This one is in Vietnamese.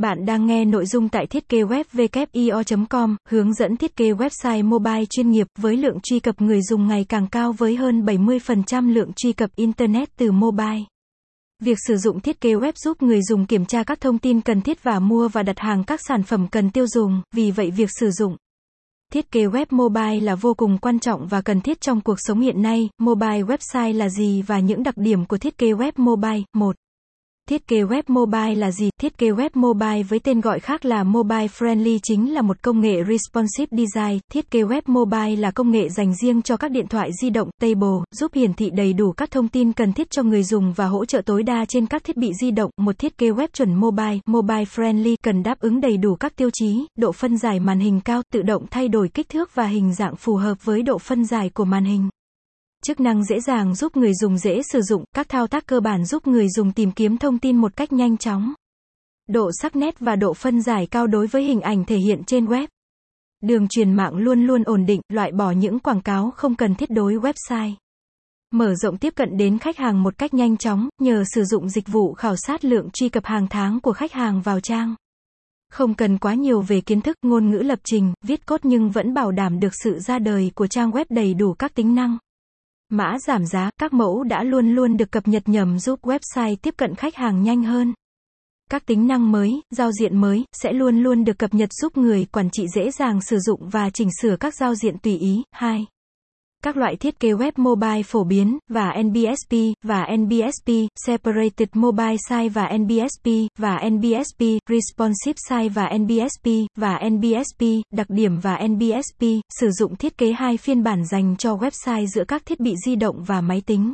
Bạn đang nghe nội dung tại thiết kế web com hướng dẫn thiết kế website mobile chuyên nghiệp với lượng truy cập người dùng ngày càng cao với hơn 70% lượng truy cập Internet từ mobile. Việc sử dụng thiết kế web giúp người dùng kiểm tra các thông tin cần thiết và mua và đặt hàng các sản phẩm cần tiêu dùng, vì vậy việc sử dụng Thiết kế web mobile là vô cùng quan trọng và cần thiết trong cuộc sống hiện nay. Mobile website là gì và những đặc điểm của thiết kế web mobile? 1. Thiết kế web mobile là gì? Thiết kế web mobile với tên gọi khác là Mobile Friendly chính là một công nghệ responsive design. Thiết kế web mobile là công nghệ dành riêng cho các điện thoại di động, table, giúp hiển thị đầy đủ các thông tin cần thiết cho người dùng và hỗ trợ tối đa trên các thiết bị di động. Một thiết kế web chuẩn mobile, mobile friendly cần đáp ứng đầy đủ các tiêu chí, độ phân giải màn hình cao, tự động thay đổi kích thước và hình dạng phù hợp với độ phân giải của màn hình. Chức năng dễ dàng giúp người dùng dễ sử dụng, các thao tác cơ bản giúp người dùng tìm kiếm thông tin một cách nhanh chóng. Độ sắc nét và độ phân giải cao đối với hình ảnh thể hiện trên web. Đường truyền mạng luôn luôn ổn định, loại bỏ những quảng cáo không cần thiết đối website. Mở rộng tiếp cận đến khách hàng một cách nhanh chóng, nhờ sử dụng dịch vụ khảo sát lượng truy cập hàng tháng của khách hàng vào trang. Không cần quá nhiều về kiến thức, ngôn ngữ lập trình, viết cốt nhưng vẫn bảo đảm được sự ra đời của trang web đầy đủ các tính năng. Mã giảm giá, các mẫu đã luôn luôn được cập nhật nhằm giúp website tiếp cận khách hàng nhanh hơn. Các tính năng mới, giao diện mới, sẽ luôn luôn được cập nhật giúp người quản trị dễ dàng sử dụng và chỉnh sửa các giao diện tùy ý. 2. Các loại thiết kế web mobile phổ biến, và NBSP, và NBSP, Separated Mobile Site và NBSP, và NBSP, Responsive Site và NBSP, và NBSP, đặc điểm và NBSP, sử dụng thiết kế hai phiên bản dành cho website giữa các thiết bị di động và máy tính.